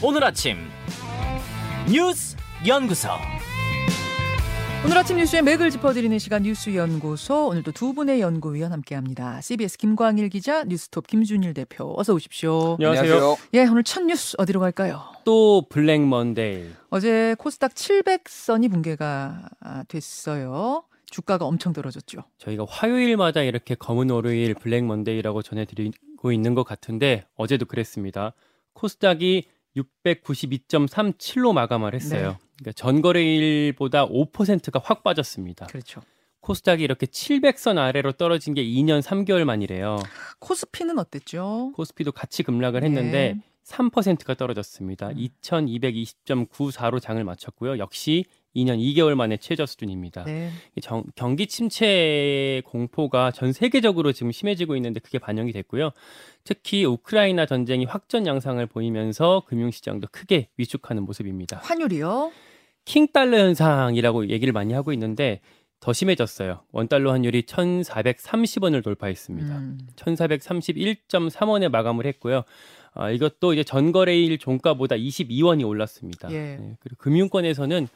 오늘 아침 뉴스 연구소 오늘 아침 뉴스의 맥을 짚어드리는 시간 뉴스 연구소 오늘도 두 분의 연구위원 함께합니다. CBS 김광일 기자, 뉴스톱 김준일 대표 어서 오십시오. 안녕하세요. 예, 오늘 첫 뉴스 어디로 갈까요? 또 블랙 먼데이. 어제 코스닥 700선이 붕괴가 아, 됐어요. 주가가 엄청 떨어졌죠. 저희가 화요일마다 이렇게 검은 월요일 블랙 먼데이라고 전해드리고 있는 것 같은데 어제도 그랬습니다. 코스닥이 692.37로 마감을 했어요. 네. 그러니까 전거래일보다 5%가 확 빠졌습니다. 그렇죠. 코스닥이 이렇게 700선 아래로 떨어진 게 2년 3개월 만이래요. 코스피는 어땠죠? 코스피도 같이 급락을 했는데 네. 3%가 떨어졌습니다. 2220.94로 장을 마쳤고요. 역시 2년 2개월 만에 최저 수준입니다. 네. 이 정- 경기 침체 공포가 전 세계적으로 지금 심해지고 있는데 그게 반영이 됐고요. 특히 우크라이나 전쟁이 확전 양상을 보이면서 금융시장도 크게 위축하는 모습입니다. 환율이요? 킹달러 현상이라고 얘기를 많이 하고 있는데 더 심해졌어요. 원달러 환율이 1,430원을 돌파했습니다. 음, 1,431.3원에 마감을 했고요. 아, 이것도 이제 전거래일 종가보다 22원이 올랐습니다. 예. 네, 그리고 금융권에서는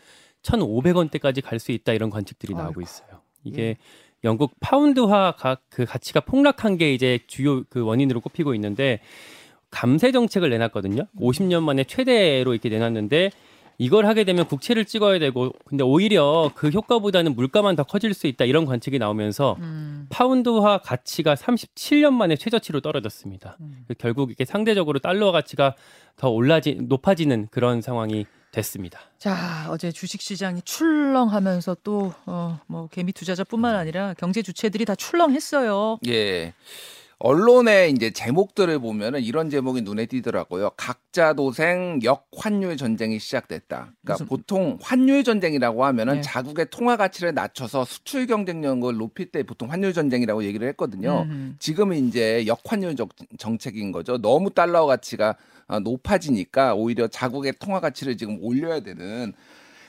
1,500원대까지 갈 수 있다 이런 관측들이 나오고 아이고. 있어요. 이게 예. 영국 파운드화 가, 그 가치가 폭락한 게 이제 주요 그 원인으로 꼽히고 있는데 감세 정책을 내놨거든요. 50년 만에 최대로 이렇게 내놨는데 이걸 하게 되면 국채를 찍어야 되고 근데 오히려 그 효과보다는 물가만 더 커질 수 있다 이런 관측이 나오면서 음, 파운드화 가치가 37년 만에 최저치로 떨어졌습니다. 음. 결국 이게 상대적으로 달러 가치가 더 올라지 높아지는 그런 상황이 됐습니다. 자, 어제 주식시장이 출렁하면서 또, 어, 뭐, 개미 투자자뿐만 아니라 경제 주체들이 다 출렁했어요. 예. 언론의 이제 제목들을 보면은 이런 제목이 눈에 띄더라고요. 각자 도생 역환율 전쟁이 시작됐다. 그러니까 무슨- 보통 환율 전쟁이라고 하면은 네. 자국의 통화 가치를 낮춰서 수출 경쟁력을 높일 때 보통 환율 전쟁이라고 얘기를 했거든요. 음, 지금은 이제 역환율 정- 정책인 거죠. 너무 달러 가치가 아, 높아지니까 오히려 자국의 통화 가치를 지금 올려야 되는.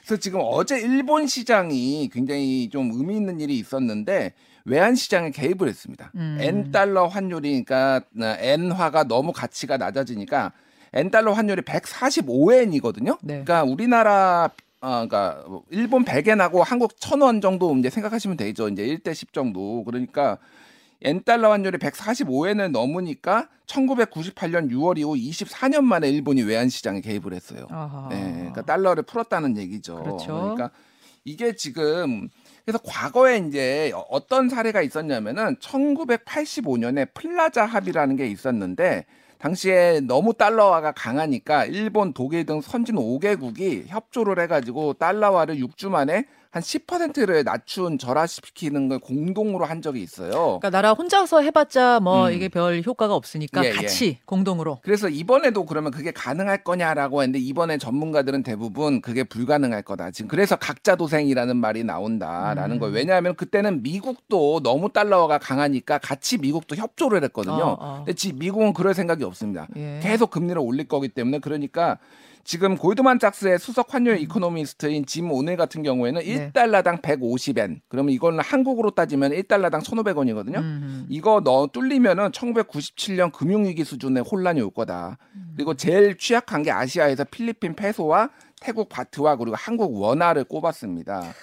그래서 지금 어제 일본 시장이 굉장히 좀 의미 있는 일이 있었는데 외환 시장에 개입을 했습니다. 음. N 달러 환율이니까 N화가 너무 가치가 낮아지니까 N 달러 환율이 145엔이거든요. 네. 그러니까 우리나라 어, 그러니까 일본 100엔하고 한국 1000원 정도 이제 생각하시면 되죠. 이제 1대 10 정도. 그러니까 N달러 환율이 145엔을 넘으니까 1998년 6월 이후 24년 만에 일본이 외환 시장에 개입을 했어요. 아하. 네, 그러니까 달러를 풀었다는 얘기죠. 그렇죠. 그러니까 이게 지금 그래서 과거에 이제 어떤 사례가 있었냐면은 1985년에 플라자 합의라는 게 있었는데 당시에 너무 달러화가 강하니까 일본, 독일 등 선진 5개국이 협조를 해가지고 달러화를 6주 만에 한 10%를 낮춘 절하시키는 걸 공동으로 한 적이 있어요. 그러니까 나라 혼자서 해봤자 뭐 음. 이게 별 효과가 없으니까 예, 예. 같이 공동으로. 그래서 이번에도 그러면 그게 가능할 거냐라고 했는데 이번에 전문가들은 대부분 그게 불가능할 거다. 지금 그래서 각자 도생이라는 말이 나온다라는 음. 거예요. 왜냐하면 그때는 미국도 너무 달러화가 강하니까 같이 미국도 협조를 했거든요. 어, 어. 근데 지 미국은 그럴 생각이 없습니다. 예. 계속 금리를 올릴 거기 때문에 그러니까 지금 골드만삭스의 수석 환율 이코노미스트인 짐 오닐 같은 경우에는 음. 네. 1달러당 150엔. 그러면 이거는 한국으로 따지면 1달러당 1,500원이거든요. 음. 이거 너 뚫리면은 1997년 금융위기 수준의 혼란이 올 거다. 그리고 제일 취약한 게 아시아에서 필리핀 페소와 태국 바트와 그리고 한국 원화를 꼽았습니다.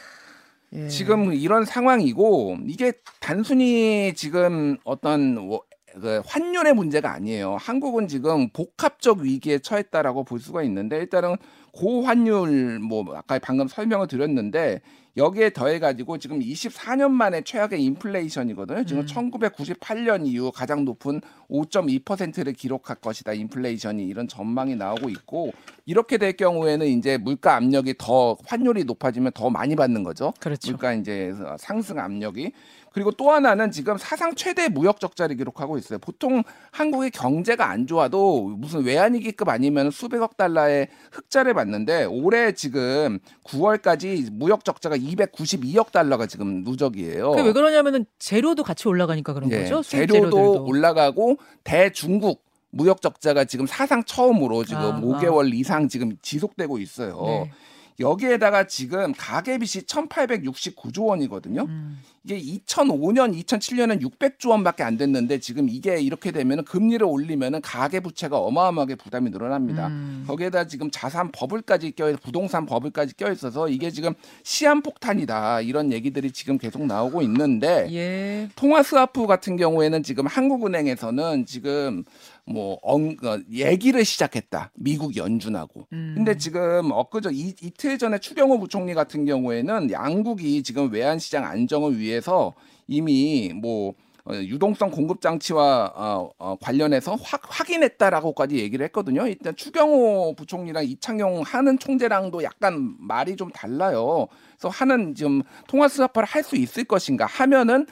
예. 지금 이런 상황이고 이게 단순히 지금 어떤 워- 그 환율의 문제가 아니에요. 한국은 지금 복합적 위기에 처했다라고 볼 수가 있는데 일단은 고환율 뭐 아까 방금 설명을 드렸는데 여기에 더해 가지고 지금 24년 만에 최악의 인플레이션이거든요. 지금 음. 1998년 이후 가장 높은 5.2%를 기록할 것이다. 인플레이션이 이런 전망이 나오고 있고 이렇게 될 경우에는 이제 물가 압력이 더 환율이 높아지면 더 많이 받는 거죠. 그렇죠. 물가 이제 상승 압력이 그리고 또 하나는 지금 사상 최대 무역 적자를 기록하고 있어요. 보통 한국의 경제가 안 좋아도 무슨 외환위기급 아니면 수백억 달러의 흑자를 받는데 올해 지금 9월까지 무역 적자가 292억 달러가 지금 누적이에요. 그게 왜 그러냐면은 재료도 같이 올라가니까 그런 예, 거죠. 재료도 재료들도. 올라가고 대중국 무역 적자가 지금 사상 처음으로 지금 아, 5개월 이상 지금 지속되고 있어요. 네. 여기에다가 지금 가계 빚이 1,869조 원이거든요. 음. 이게 2005년, 2007년엔 600조 원밖에 안 됐는데 지금 이게 이렇게 되면은 금리를 올리면은 가계 부채가 어마어마하게 부담이 늘어납니다. 음. 거기에다 지금 자산 버블까지 껴 부동산 버블까지 껴 있어서 이게 지금 시한 폭탄이다 이런 얘기들이 지금 계속 나오고 있는데 예. 통화 스와프 같은 경우에는 지금 한국은행에서는 지금 뭐 엉, 어, 얘기를 시작했다. 미국 연준하고. 음. 근데 지금 엊그저 이, 이틀 전에 추경호 부총리 같은 경우에는 양국이 지금 외환 시장 안정을 위해서 이미 뭐 어, 유동성 공급 장치와 어, 어, 관련해서 확, 확인했다라고까지 얘기를 했거든요. 일단 추경호 부총리랑 이창용 하는 총재랑도 약간 말이 좀 달라요. 그래서 하는 지금 통화 스와프를 할 수 있을 것인가 하면은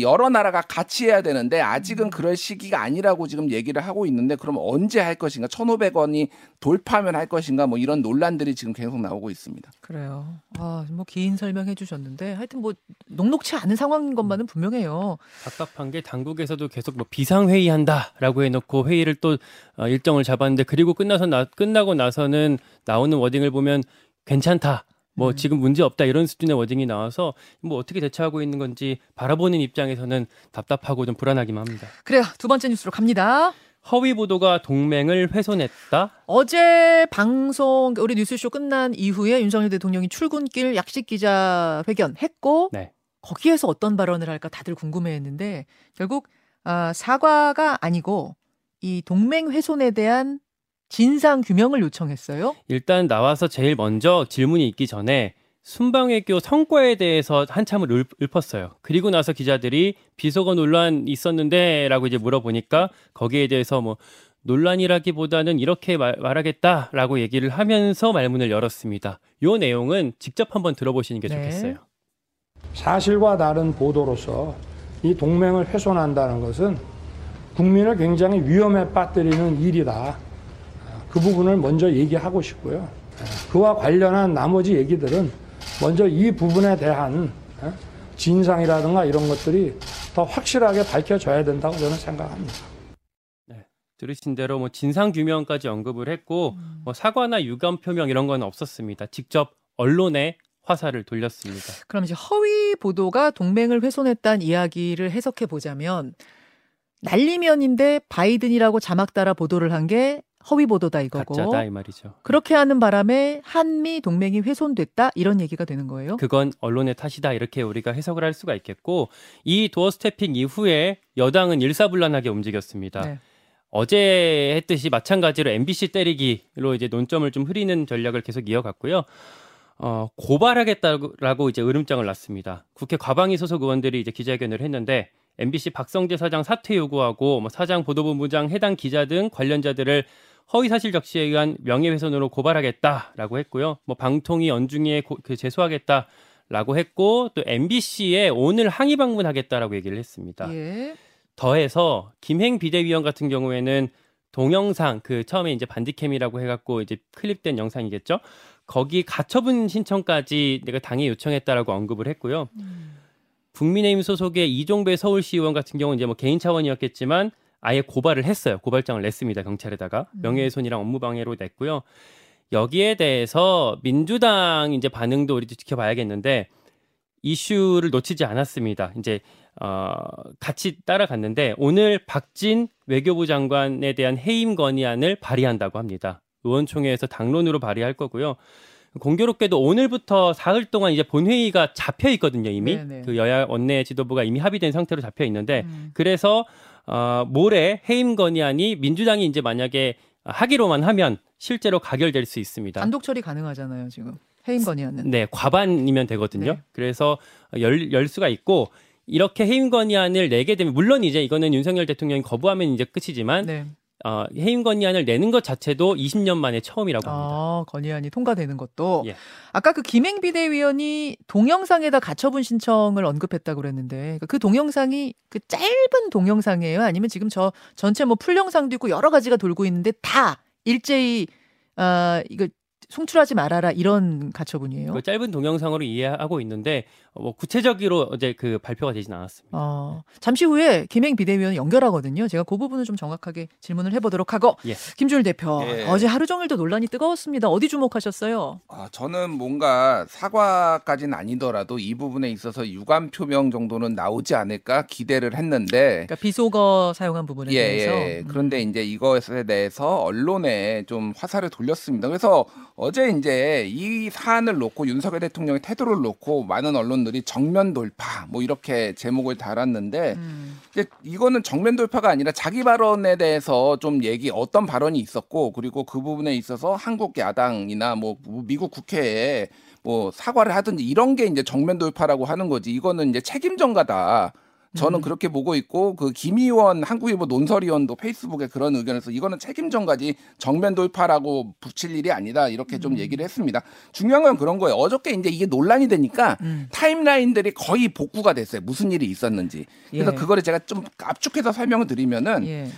여러 나라가 같이 해야 되는데 아직은 그럴 시기가 아니라고 지금 얘기를 하고 있는데 그럼 언제 할 것인가? 1,500원이 돌파하면 할 것인가? 뭐 이런 논란들이 지금 계속 나오고 있습니다. 그래요. 아, 뭐 긴 설명해 주셨는데 하여튼 뭐 녹록치 않은 상황인 것만은 분명해요. 답답한 게 당국에서도 계속 뭐 비상 회의 한다라고 해 놓고 회의를 또 어, 일정을 잡았는데 그리고 끝나서 나, 끝나고 나서는 나오는 워딩을 보면 괜찮다. 뭐 음. 지금 문제 없다 이런 수준의 워딩이 나와서 뭐 어떻게 대처하고 있는 건지 바라보는 입장에서는 답답하고 좀 불안하기만 합니다. 그래요. 두 번째 뉴스로 갑니다. 허위 보도가 동맹을 훼손했다. 어제 방송 우리 뉴스쇼 끝난 이후에 윤석열 대통령이 출근길 약식 기자 회견 했고 네. 거기에서 어떤 발언을 할까 다들 궁금해했는데 결국 아, 사과가 아니고 이 동맹 훼손에 대한 진상 규명을 요청했어요. 일단 나와서 제일 먼저 질문이 있기 전에 순방외교 성과에 대해서 한참을 읊, 읊었어요. 그리고 나서 기자들이 비속어 논란 있었는데라고 이제 물어보니까 거기에 대해서 뭐 논란이라기보다는 이렇게 말, 말하겠다라고 얘기를 하면서 말문을 열었습니다. 요 내용은 직접 한번 들어보시는 게 네. 좋겠어요. 사실과 다른 보도로서 이 동맹을 훼손한다는 것은 국민을 굉장히 위험에 빠뜨리는 일이다. 그 부분을 먼저 얘기하고 싶고요. 그와 관련한 나머지 얘기들은 먼저 이 부분에 대한 어, 진상이라든가 이런 것들이 더 확실하게 밝혀져야 된다고 저는 생각합니다. 들으신 대로 뭐 진상 규명까지 언급을 했고 음. 뭐 사과나 유감 표명 이런 건 없었습니다. 직접 언론에 화살을 돌렸습니다. 그럼 이제 허위 보도가 동맹을 훼손했다는 이야기를 해석해 보자면 날리면인데 바이든이라고 자막 따라 보도를 한 게 허위 보도다 이거고 가짜다 이 말이죠. 그렇게 하는 바람에 한미 동맹이 훼손됐다 이런 얘기가 되는 거예요. 그건 언론의 탓이다 이렇게 우리가 해석을 할 수가 있겠고 이 도어 스태핑 이후에 여당은 일사불란하게 움직였습니다. 네. 어제 했듯이 마찬가지로 MBC 때리기로 이제 논점을 좀 흐리는 전략을 계속 이어갔고요. 어, 고발하겠다라고 이제 으름장을 놨습니다. 국회 과방위 소속 의원들이 이제 기자회견을 했는데 MBC 박성재 사장 사퇴 요구하고 뭐 사장 보도본부장 해당 기자 등 관련자들을 허위 사실 적시에 의한 명예훼손으로 고발하겠다라고 했고요. 뭐 방통위 언중위에 고- 그 제소하겠다라고 했고 또 MBC에 오늘 항의 방문하겠다라고 얘기를 했습니다. 예. 더해서 김행 비대위원 같은 경우에는 동영상 그 처음에 이제 반디캠이라고 해갖고 이제 클립된 영상이겠죠. 거기 가처분 신청까지 내가 당에 요청했다라고 언급을 했고요. 국민의힘 소속의 이종배 서울시 의원 같은 경우는 이제 뭐 개인 차원이었겠지만 아예 고발을 했어요. 고발장을 냈습니다. 경찰에다가 명예훼손이랑 업무방해로 냈고요. 여기에 대해서 민주당 이제 반응도 우리 지켜봐야겠는데 이슈를 놓치지 않았습니다. 이제 어, 같이 따라갔는데 오늘 박진 외교부 장관에 대한 해임 건의안을 발의한다고 합니다. 의원총회에서 당론으로 발의할 거고요. 공교롭게도 오늘부터 사흘 동안 이제 본회의가 잡혀 있거든요, 이미. 네네. 그 여야 원내 지도부가 이미 합의된 상태로 잡혀 있는데 음. 그래서 어, 모레 해임 건의안이 민주당이 이제 만약에 하기로만 하면 실제로 가결될 수 있습니다. 단독 처리 가능하잖아요, 지금. 해임 건의안은. 네, 과반이면 되거든요. 네. 그래서 열, 열 수가 있고 이렇게 해임 건의안을 내게 되면 물론 이제 이거는 윤석열 대통령이 거부하면 이제 끝이지만 네. 어, 해임 건의안을 내는 것 자체도 20년 만에 처음이라고 합니다. 아, 건의안이 통과되는 것도. 예. 아까 그 김행 비대위원이 동영상에다 가처분 신청을 언급했다고 그랬는데 그러니까 그 동영상이 그 짧은 동영상이에요? 아니면 지금 저 전체 뭐 풀영상도 있고 여러 가지가 돌고 있는데 다 일제히 아, 이거 송출하지 말아라 이런 가처분이에요? 그 짧은 동영상으로 이해하고 있는데 뭐 구체적으로 어제 그 발표가 되진 않았습니다. 어, 잠시 후에 김행 비대위원 연결하거든요. 제가 그 부분을 좀 정확하게 질문을 해보도록 하고 예. 김준일 대표 예. 어제 하루 종일도 논란이 뜨거웠습니다. 어디 주목하셨어요? 아, 저는 뭔가 사과까지는 아니더라도 이 부분에 있어서 유감 표명 정도는 나오지 않을까 기대를 했는데 그러니까 비속어 사용한 부분에 예, 대해서 예. 음. 그런데 이제 이것에 대해서 언론에 좀 화살을 돌렸습니다. 그래서 어제 이제 이 사안을 놓고 윤석열 대통령의 태도를 놓고 많은 언론 들이 정면 돌파 뭐 이렇게 제목을 달았는데 음. 이제 이거는 정면 돌파가 아니라 자기 발언에 대해서 좀 얘기 어떤 발언이 있었고 그리고 그 부분에 있어서 한국 야당이나 뭐 미국 국회에 뭐 사과를 하든지 이런 게 이제 정면 돌파라고 하는 거지 이거는 이제 책임 전가다. 저는 음. 그렇게 보고 있고 그 김의원 한국일보 논설위원도 페이스북에 그런 의견에서 이거는 책임 전가지 정면 돌파라고 붙일 일이 아니다 이렇게 좀 음. 얘기를 했습니다. 중요한 건 그런 거예요. 어저께 이제 이게 논란이 되니까 음. 타임라인들이 거의 복구가 됐어요. 무슨 일이 있었는지. 그래서 예. 그거를 제가 좀 압축해서 설명을 드리면은 예.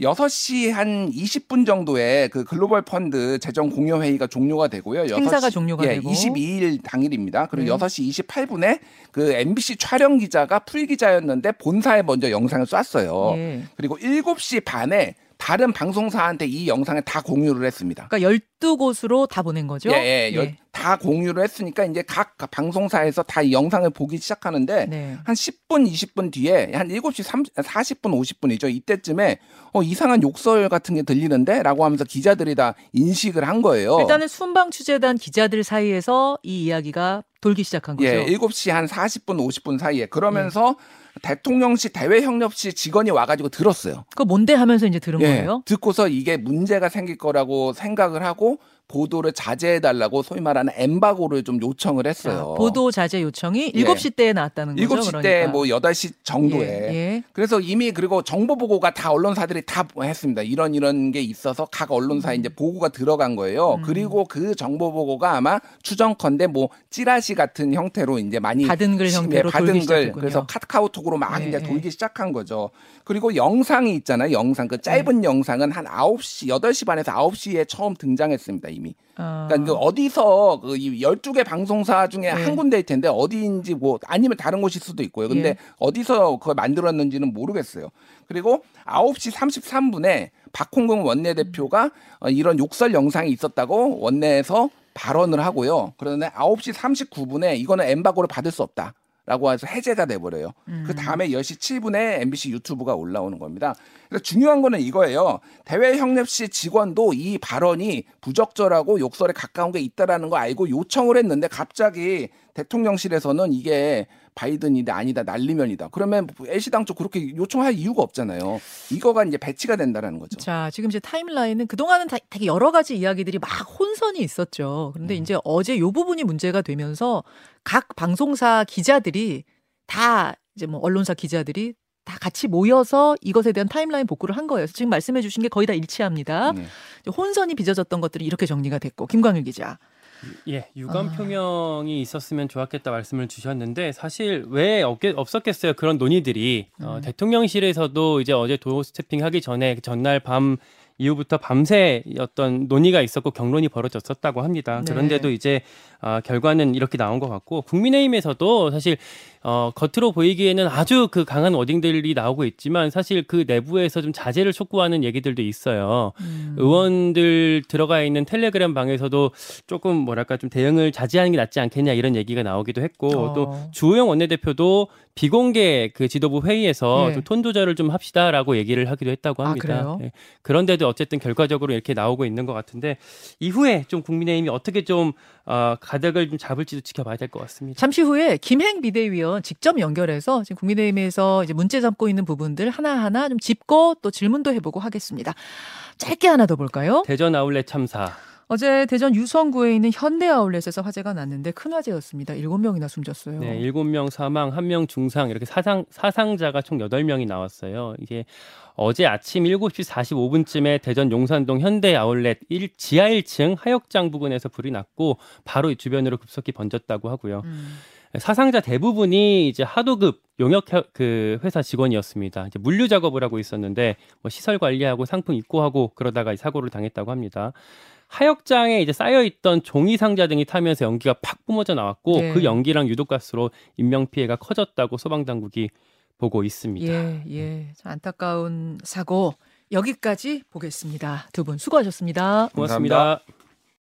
6시 한 20분 정도에 그 글로벌 펀드 재정 공여 회의가 종료가 되고요. 행사가 6시 종료가 예, 되고. 22일 당일입니다. 그리고 네. 6시 28분에 그 MBC 촬영 기자가 풀 기자였는데 본사에 먼저 영상을 쐈어요. 예. 그리고 7시 반에 다른 방송사한테 이 영상을 다 공유를 했습니다. 그러니까 12곳으로 다 보낸 거죠? 예, 예, 여- 다 공유를 했으니까 이제 각 방송사에서 다 이 영상을 보기 시작하는데 네. 한 10분, 20분 뒤에 한 7시 30, 40분, 50분이죠. 이때쯤에 어, 이상한 욕설 같은 게 들리는데? 라고 하면서 기자들이 다 인식을 한 거예요. 일단은 순방 취재단 기자들 사이에서 이 이야기가 돌기 시작한 거죠. 예, 7시 한 40분, 50분 사이에. 그러면서 대통령실 대외협력실 직원이 와가지고 들었어요. 그거 뭔데 하면서 이제 들은 예, 거예요? 듣고서 이게 문제가 생길 거라고 생각을 하고 보도를 자제해달라고 소위 말하는 엠바고를 좀 요청을 자, 했어요. 보도 자제 요청이 예. 7시 때에 나왔다는 거죠. 7시 그러니까. 때뭐 8시 정도에. 예, 예. 그래서 이미 그리고 정보 보고가 다 언론사들이 다 했습니다. 이런 이런 게 있어서 각 언론사에 이제 보고가 들어간 거예요. 음. 그리고 그 정보 보고가 아마 추정컨대 뭐 찌라시 같은 형태로 이제 많이 받은 글 시- 형태로 예, 받은 돌기 글 시작했군요. 그래서 카카오톡으로 막 예, 이제 예. 돌기 시작한 거죠. 그리고 영상이 있잖아요. 영상 그 짧은 네. 영상은 한 9시 8시 반에서 9시에 처음 등장했습니다, 이미. 어, 그러니까 그 어디서 그이 12개 방송사 중에 네. 한 군데일 텐데 어디인지 뭐 아니면 다른 곳일 수도 있고요. 근데 예. 어디서 그걸 만들었는지는 모르겠어요. 그리고 9시 33분에 박홍근 원내대표가 어, 이런 욕설 영상이 있었다고 원내에서 발언을 하고요. 그런데 9시 39분에 이거는 엠바고를 받을 수 없다. 라고 해서 해제가 돼버려요. 음. 그 다음에 10시 7분에 MBC 유튜브가 올라오는 겁니다. 그래서 중요한 거는 이거예요. 대외협력실 직원도 이 발언이 부적절하고 욕설에 가까운 게 있다라는 거 알고 요청을 했는데 갑자기 대통령실에서는 이게 바이든이다 아니다 난리면이다. 그러면 쪽 그렇게 요청할 이유가 없잖아요. 이거가 이제 배치가 된다라는 거죠. 자, 지금 이제 타임라인은 그동안은 다- 되게 여러 가지 이야기들이 막 혼선이 있었죠. 그런데 음. 이제 어제 요 부분이 문제가 되면서 각 방송사 기자들이 다 이제 뭐 언론사 기자들이 다 같이 모여서 이것에 대한 타임라인 복구를 한 거예요. 지금 말씀해 주신 게 거의 다 일치합니다. 네. 혼선이 빚어졌던 것들이 이렇게 정리가 됐고 김광일 기자. 예, 유감 아. 표명이 있었으면 좋았겠다 말씀을 주셨는데 사실 왜 없겠, 없었겠어요 그런 논의들이 어, 음. 대통령실에서도 이제 어제 도어 스태핑 하기 전에 그 전날 밤 이후부터 밤새 어떤 논의가 있었고 경론이 벌어졌었다고 합니다. 네. 그런데도 이제 아, 결과는 이렇게 나온 것 같고 국민의힘에서도 사실 어, 겉으로 보이기에는 아주 그 강한 워딩들이 나오고 있지만 사실 그 내부에서 좀 자제를 촉구하는 얘기들도 있어요. 음. 의원들 들어가 있는 텔레그램 방에서도 조금 뭐랄까 좀 대응을 자제하는 게 낫지 않겠냐 이런 얘기가 나오기도 했고 어. 또 주호영 원내대표도 비공개 그 지도부 회의에서 예. 좀톤 조절을 좀 합시다라고 얘기를 하기도 했다고 아, 합니다. 그래요? 예. 그런데도 어쨌든 결과적으로 이렇게 나오고 있는 것 같은데 이후에 좀 국민의힘이 어떻게 좀 어, 가닥을 좀 잡을지도 지켜봐야 될 것 같습니다. 잠시 후에 김행 비대위원 직접 연결해서 지금 국민의힘에서 이제 문제 삼고 있는 부분들 하나하나 좀 짚고 또 질문도 해보고 하겠습니다. 짧게 하나 더 볼까요? 대전 아울렛 참사. 어제 대전 유성구에 있는 현대 아울렛에서 화재가 났는데 큰 화재였습니다. 일곱 명이나 숨졌어요. 네, 7명 사망, 1명 중상 이렇게 사상 사상자가 총 8명이 나왔어요. 이게 어제 아침 7시 45분쯤에 대전 용산동 현대 아울렛 1 지하 1층 하역장 부근에서 불이 났고 바로 이 주변으로 급속히 번졌다고 하고요. 음. 사상자 대부분이 이제 하도급 용역 혀- 그 회사 직원이었습니다. 이제 물류 작업을 하고 있었는데 뭐 시설 관리하고 상품 입고하고 그러다가 이 사고를 당했다고 합니다. 하역장에 이제 쌓여 있던 종이 상자 등이 타면서 연기가 팍 뿜어져 나왔고 네. 그 연기랑 유독가스로 인명 피해가 커졌다고 소방 당국이 보고 있습니다. 예, 예. 참 안타까운 사고 여기까지 보겠습니다. 두 분 수고하셨습니다. 고맙습니다. 감사합니다.